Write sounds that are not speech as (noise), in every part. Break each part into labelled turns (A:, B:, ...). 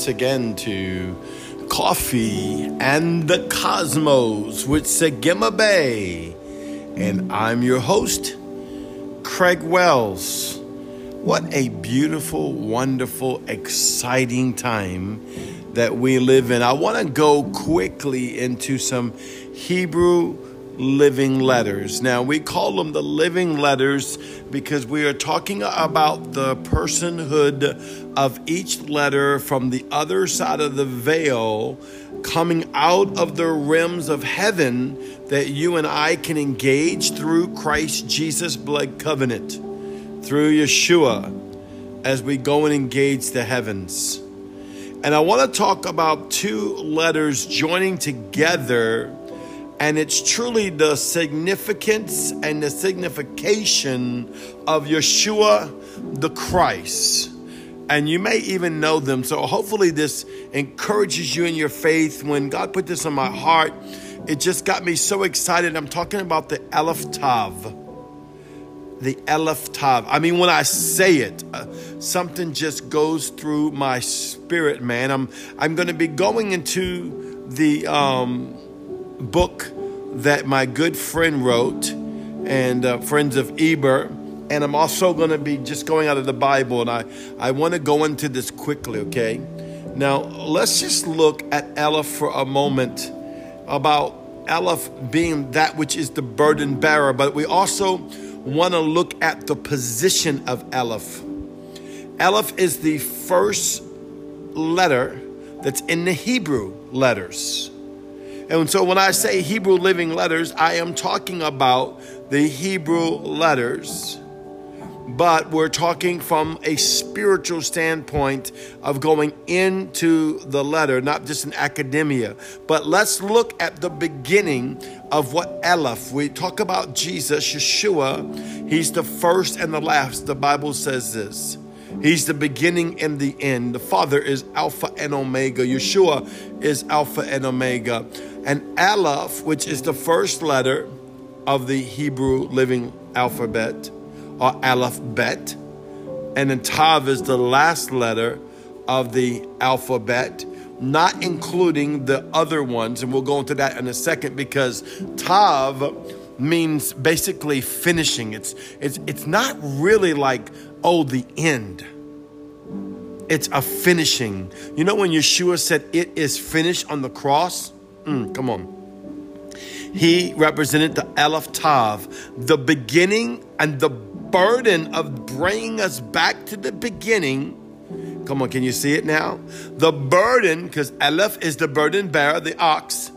A: once again to Coffee and the Cosmos with Sagima Bay. And I'm your host, Craig Wells. What a beautiful, wonderful, exciting time that we live in. I want to go quickly into some Hebrew living letters. Now, we call them the living letters because we are talking about the personhood of each letter from the other side of the veil coming out of the rims of heaven that you and I can engage through Christ Jesus' blood covenant, through Yeshua, as we go and engage the heavens. And I want to talk about two letters joining together and it's truly the significance and the signification of Yeshua the Christ. And you may even know them. So hopefully, this encourages you in your faith. When God put this on my heart, it just got me so excited. I'm talking about the Aleph Tav. The Aleph Tav. I mean, when I say it, uh, something just goes through my spirit, man. I'm I'm going to be going into the um, book that my good friend wrote, and uh, Friends of Eber. And I'm also going to be just going out of the Bible, and I, I want to go into this quickly, okay? Now, let's just look at Aleph for a moment about Aleph being that which is the burden bearer, but we also want to look at the position of Aleph. Aleph is the first letter that's in the Hebrew letters. And so when I say Hebrew living letters, I am talking about the Hebrew letters. But we're talking from a spiritual standpoint of going into the letter, not just in academia. But let's look at the beginning of what Aleph. We talk about Jesus, Yeshua. He's the first and the last. The Bible says this. He's the beginning and the end. The Father is Alpha and Omega. Yeshua is Alpha and Omega. And Aleph, which is the first letter of the Hebrew living alphabet, or Aleph Bet, and then Tav is the last letter of the alphabet, not including the other ones. And we'll go into that in a second because Tav means basically finishing. It's it's it's not really like oh the end. It's a finishing. You know when Yeshua said it is finished on the cross? Mm, come on. He represented the Aleph Tav, the beginning and the burden of bringing us back to the beginning. Come on, can you see it now? The burden, because Aleph is the burden bearer, the ox.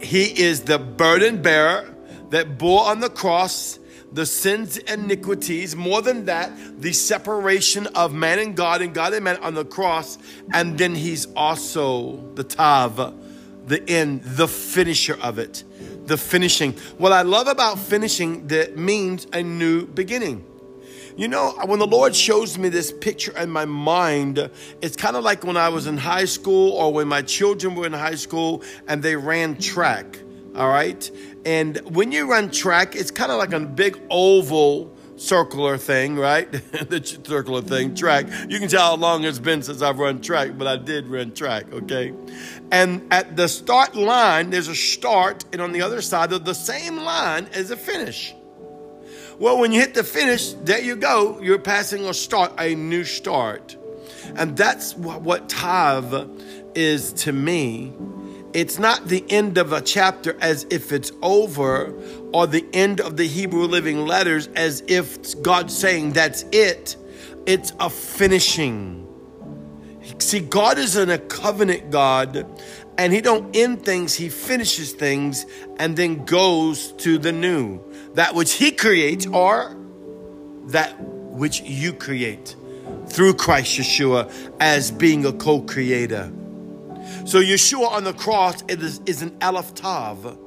A: He is the burden bearer that bore on the cross the sins and iniquities. More than that, the separation of man and God and God and man on the cross. And then he's also the Tav the end, the finisher of it, the finishing. What I love about finishing that means a new beginning. You know, when the Lord shows me this picture in my mind, it's kind of like when I was in high school or when my children were in high school and they ran track. All right. And when you run track, it's kind of like a big oval circular thing, right? (laughs) the circular thing, track. You can tell how long it's been since I've run track, but I did run track, okay? And at the start line, there's a start, and on the other side of the same line is a finish. Well, when you hit the finish, there you go. You're passing a start, a new start. And that's what, what Tav is to me it's not the end of a chapter as if it's over, or the end of the Hebrew living letters as if God's saying that's it. It's a finishing. See, God is in a covenant God, and He don't end things, He finishes things and then goes to the new. That which He creates, or that which you create through Christ Yeshua as being a co creator. So Yeshua on the cross is, is an Aleph Tav,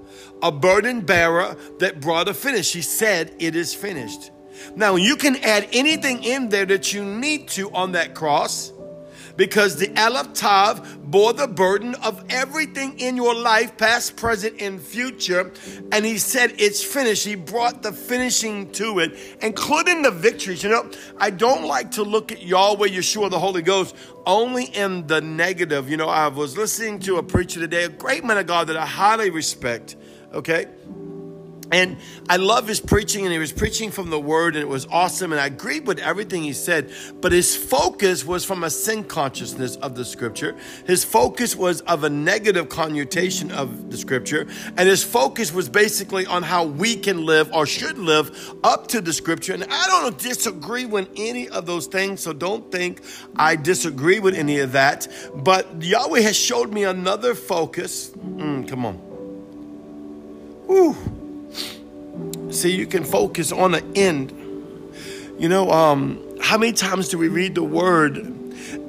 A: a burden bearer that brought a finish. He said, It is finished. Now, you can add anything in there that you need to on that cross because the Aleph Tav bore the burden of everything in your life, past, present, and future. And he said, It's finished. He brought the finishing to it, including the victories. You know, I don't like to look at Yahweh, Yeshua, the Holy Ghost, only in the negative. You know, I was listening to a preacher today, a great man of God that I highly respect. Okay. And I love his preaching, and he was preaching from the word, and it was awesome. And I agreed with everything he said, but his focus was from a sin consciousness of the scripture. His focus was of a negative connotation of the scripture, and his focus was basically on how we can live or should live up to the scripture. And I don't disagree with any of those things, so don't think I disagree with any of that. But Yahweh has showed me another focus. Mm, come on. Whew See, you can focus on the end. You know, um, how many times do we read the word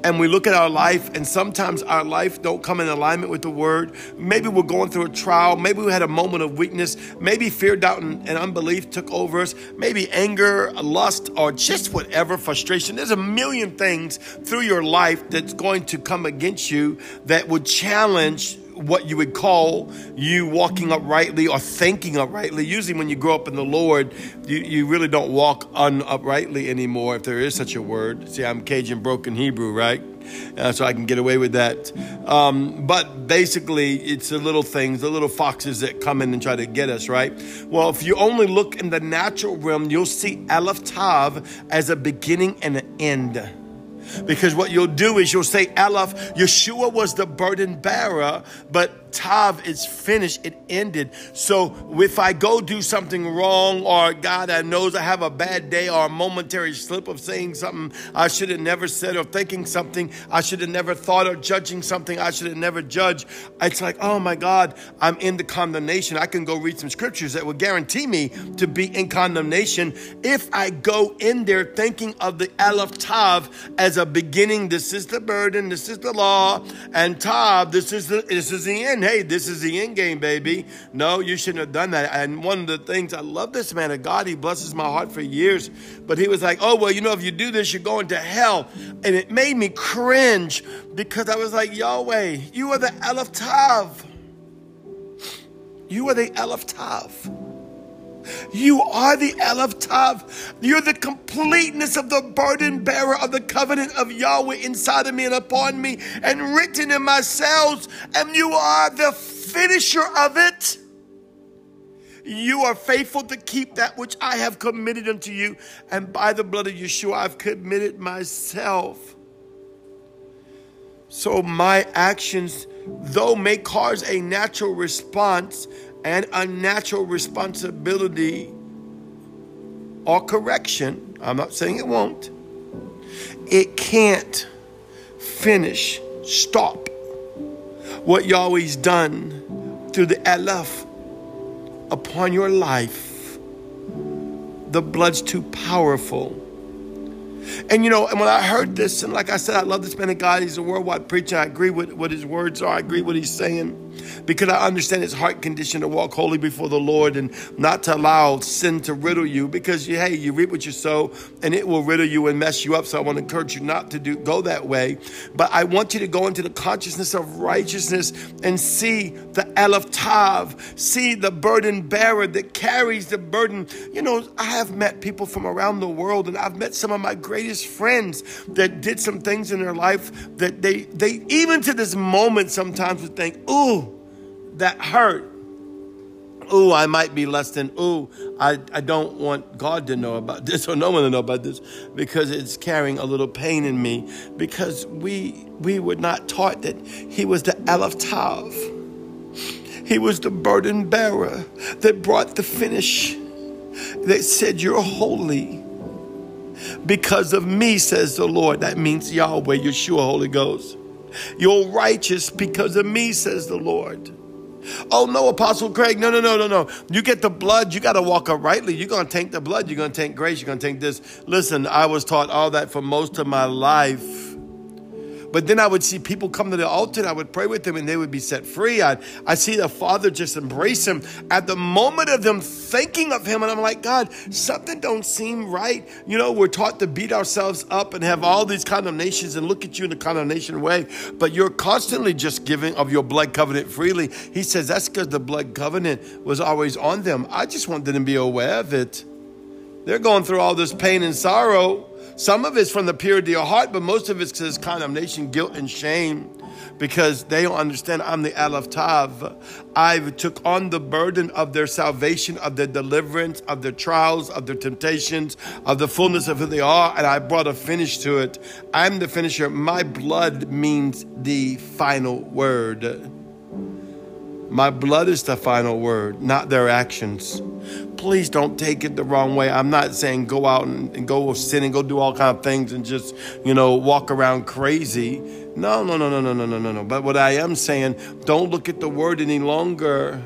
A: and we look at our life and sometimes our life don't come in alignment with the word? Maybe we're going through a trial. Maybe we had a moment of weakness. Maybe fear doubt and, and, unbelief took over us. Maybe anger lust or just whatever frustration. There's a million things through your life that's going to come against you that would challenge what you would call you walking uprightly or thinking uprightly. Usually, when you grow up in the Lord, you, you really don't walk unuprightly anymore, if there is such a word. See, I'm Cajun broken Hebrew, right? Uh, so I can get away with that. Um, but basically, it's the little things, the little foxes that come in and try to get us, right? Well, if you only look in the natural realm, you'll see Aleph Tav as a beginning and an end. Because what you'll do is you'll say, Aleph, Yeshua was the burden bearer, but Tav is finished. It ended. So if I go do something wrong, or God I knows I have a bad day, or a momentary slip of saying something I should have never said, or thinking something I should have never thought, or judging something I should have never judged, it's like, oh my God, I'm in the condemnation. I can go read some scriptures that will guarantee me to be in condemnation if I go in there thinking of the Aleph Tav as a beginning. This is the burden, this is the law, and Tav, this is the this is the end hey, this is the end game, baby. No, you shouldn't have done that. And one of the things I love this man of God, he blesses my heart for years. But he was like, oh, well, you know, if you do this, you're going to hell. And it made me cringe because I was like, Yahweh, you are the Aleph Tav. You are the Aleph Tav. You are the Aleph Tav. You're the completeness of the burden bearer of the covenant of Yahweh inside of me and upon me and written in my cells. And you are the finisher of it. You are faithful to keep that which I have committed unto you. And by the blood of Yeshua, I've committed myself. So my actions, though may cause a natural response, and unnatural responsibility or correction, I'm not saying it won't, it can't finish, stop what Yahweh's done through the Aleph upon your life. The blood's too powerful. And you know, and when I heard this, and like I said, I love this man of God. He's a worldwide preacher. I agree with what his words are. I agree with what he's saying because I understand his heart condition to walk holy before the Lord and not to allow sin to riddle you because you, hey, you reap what you sow and it will riddle you and mess you up. So I want to encourage you not to do go that way. But I want you to go into the consciousness of righteousness and see the Aleph Tav, see the burden bearer that carries the burden. You know, I have met people from around the world and I've met some of my greatest friends that did some things in their life that they they even to this moment sometimes would think, ooh, that hurt. Ooh, I might be less than, ooh, I, I don't want God to know about (laughs) this or no one to know about this because it's carrying a little pain in me because we we were not taught that he was the Aleph Tav. He was the burden bearer that brought the finish that said, You're holy because of me, says the Lord. That means Yahweh, Yeshua, Holy Ghost. You're righteous because of me, says the Lord. Oh no, Apostle Craig, no, no, no, no, no. You get the blood, you got to walk uprightly. You're going to take the blood, you're going to take grace, you're going to take this. Listen, I was taught all that for most of my life. But then I would see people come to the altar and I would pray with them and they would be set free. I'd, i see the Father just embrace him at the moment of them thinking of him. And I'm like, God, something don't seem right. You know, we're taught to beat ourselves up and have all these condemnations and look at you in a condemnation way. But you're constantly just giving of your blood covenant freely. He says that's because the blood covenant was always on them. I just want them to be aware of it. They're going through all this pain and sorrow. Some of it's from the purity of heart, but most of it's because condemnation, guilt, and shame because they don't understand I'm the Aleph Tav. I took on the burden of their salvation, of their deliverance, of their trials, of their temptations, of the fullness of who they are, and I brought a finish to it. I'm the finisher. My blood means the final word. My blood is the final word, not their actions. Please don't take it the wrong way. I'm not saying go out and, and go sin and go do all kind of things and just, you know, walk around crazy. No, no, no, no, no, no, no, no, no. But what I am saying, don't look at the word any longer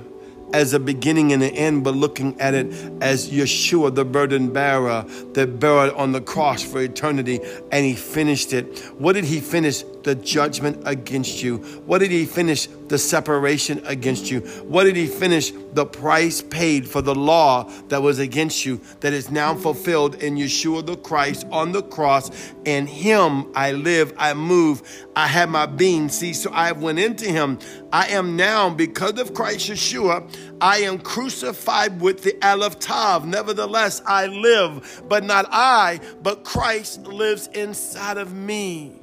A: as a beginning and an end, but looking at it as Yeshua, the burden bearer, that bore it on the cross for eternity, and he finished it. What did he finish? The judgment against you. What did he finish? The separation against you. What did he finish? The price paid for the law that was against you, that is now fulfilled in Yeshua the Christ on the cross. In him I live, I move, I have my being. See, so I went into him. I am now, because of Christ Yeshua, I am crucified with the Aleph Tav. Nevertheless, I live, but not I, but Christ lives inside of me.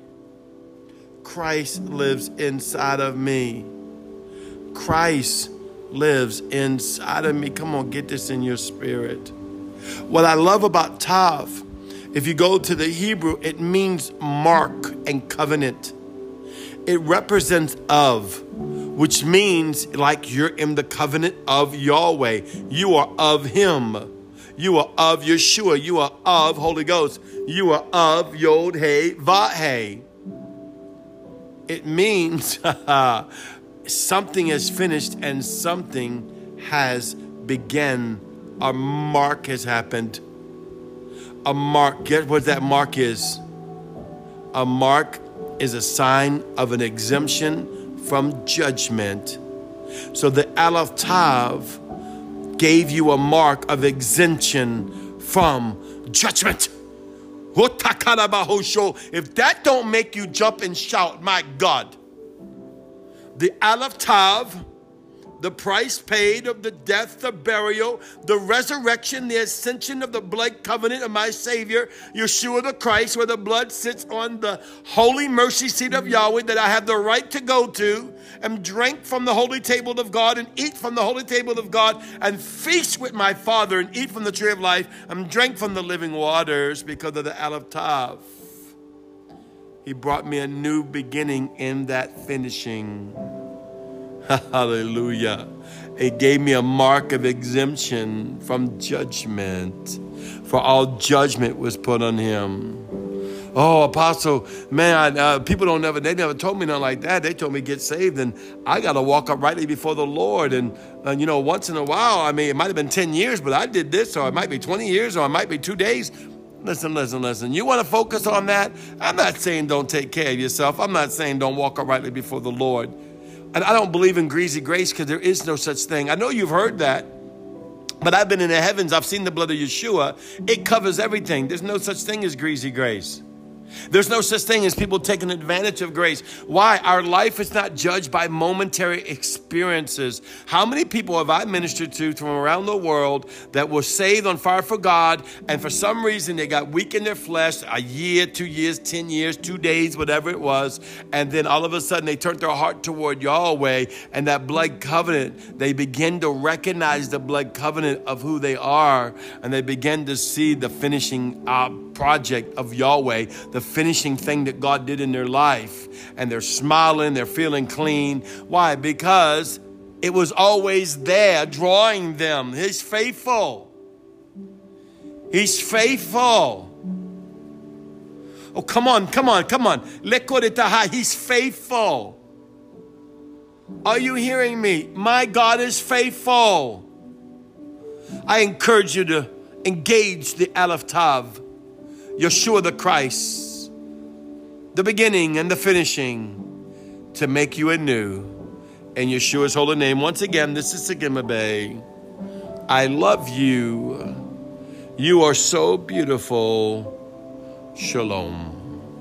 A: Christ lives inside of me. Christ lives inside of me. Come on, get this in your spirit. What I love about Tav, if you go to the Hebrew, it means mark and covenant. It represents of, which means like you're in the covenant of Yahweh. You are of Him. You are of Yeshua. You are of Holy Ghost. You are of Yod He Vahe. It means (laughs) something is finished and something has begun. A mark has happened. A mark, guess what that mark is? A mark is a sign of an exemption from judgment. So the Aleph Tav gave you a mark of exemption from judgment. If that don't make you jump and shout, my God, the Aleph Tav, the price paid of the death, the burial, the resurrection, the ascension of the blood covenant of my Savior, Yeshua the Christ, where the blood sits on the holy mercy seat of mm-hmm. Yahweh that I have the right to go to and drink from the holy table of God and eat from the holy table of God and feast with my Father and eat from the tree of life and drink from the living waters because of the Aleph Tav. He brought me a new beginning in that finishing. (laughs) Hallelujah. It gave me a mark of exemption from judgment, for all judgment was put on him. Oh, apostle, man, uh, people don't never, they never told me nothing like that. They told me get saved and I got to walk uprightly before the Lord. And, uh, you know, once in a while, I mean, it might have been 10 years, but I did this, or it might be 20 years, or it might be two days. Listen, listen, listen. You want to focus on that? I'm not saying don't take care of yourself. I'm not saying don't walk uprightly before the Lord. And I don't believe in greasy grace because there is no such thing. I know you've heard that. But I've been in the heavens. I've seen the blood of Yeshua. It covers everything. There's no such thing as greasy grace. There's no such thing as people taking advantage of grace. Why? Our life is not judged by momentary experiences. How many people have I ministered to from around the world that were saved on fire for God, and for some reason they got weak in their flesh a year, two years, 10 years, two days, whatever it was, and then all of a sudden they turned their heart toward Yahweh and that blood covenant, they begin to recognize the blood covenant of who they are, and they begin to see the finishing uh, project of Yahweh, the finishing thing that God did in their life. And they're smiling, they're feeling clean. Why? Because it was always there drawing them. He's faithful. He's faithful. Oh, come on, come on, come on. He's faithful. Are you hearing me? My God is faithful. I encourage you to engage the Aleph Tav, Yeshua the Christ the beginning and the finishing to make you anew. In Yeshua's holy name, once again, this is Sagima Bay. I love you. You are so beautiful. Shalom.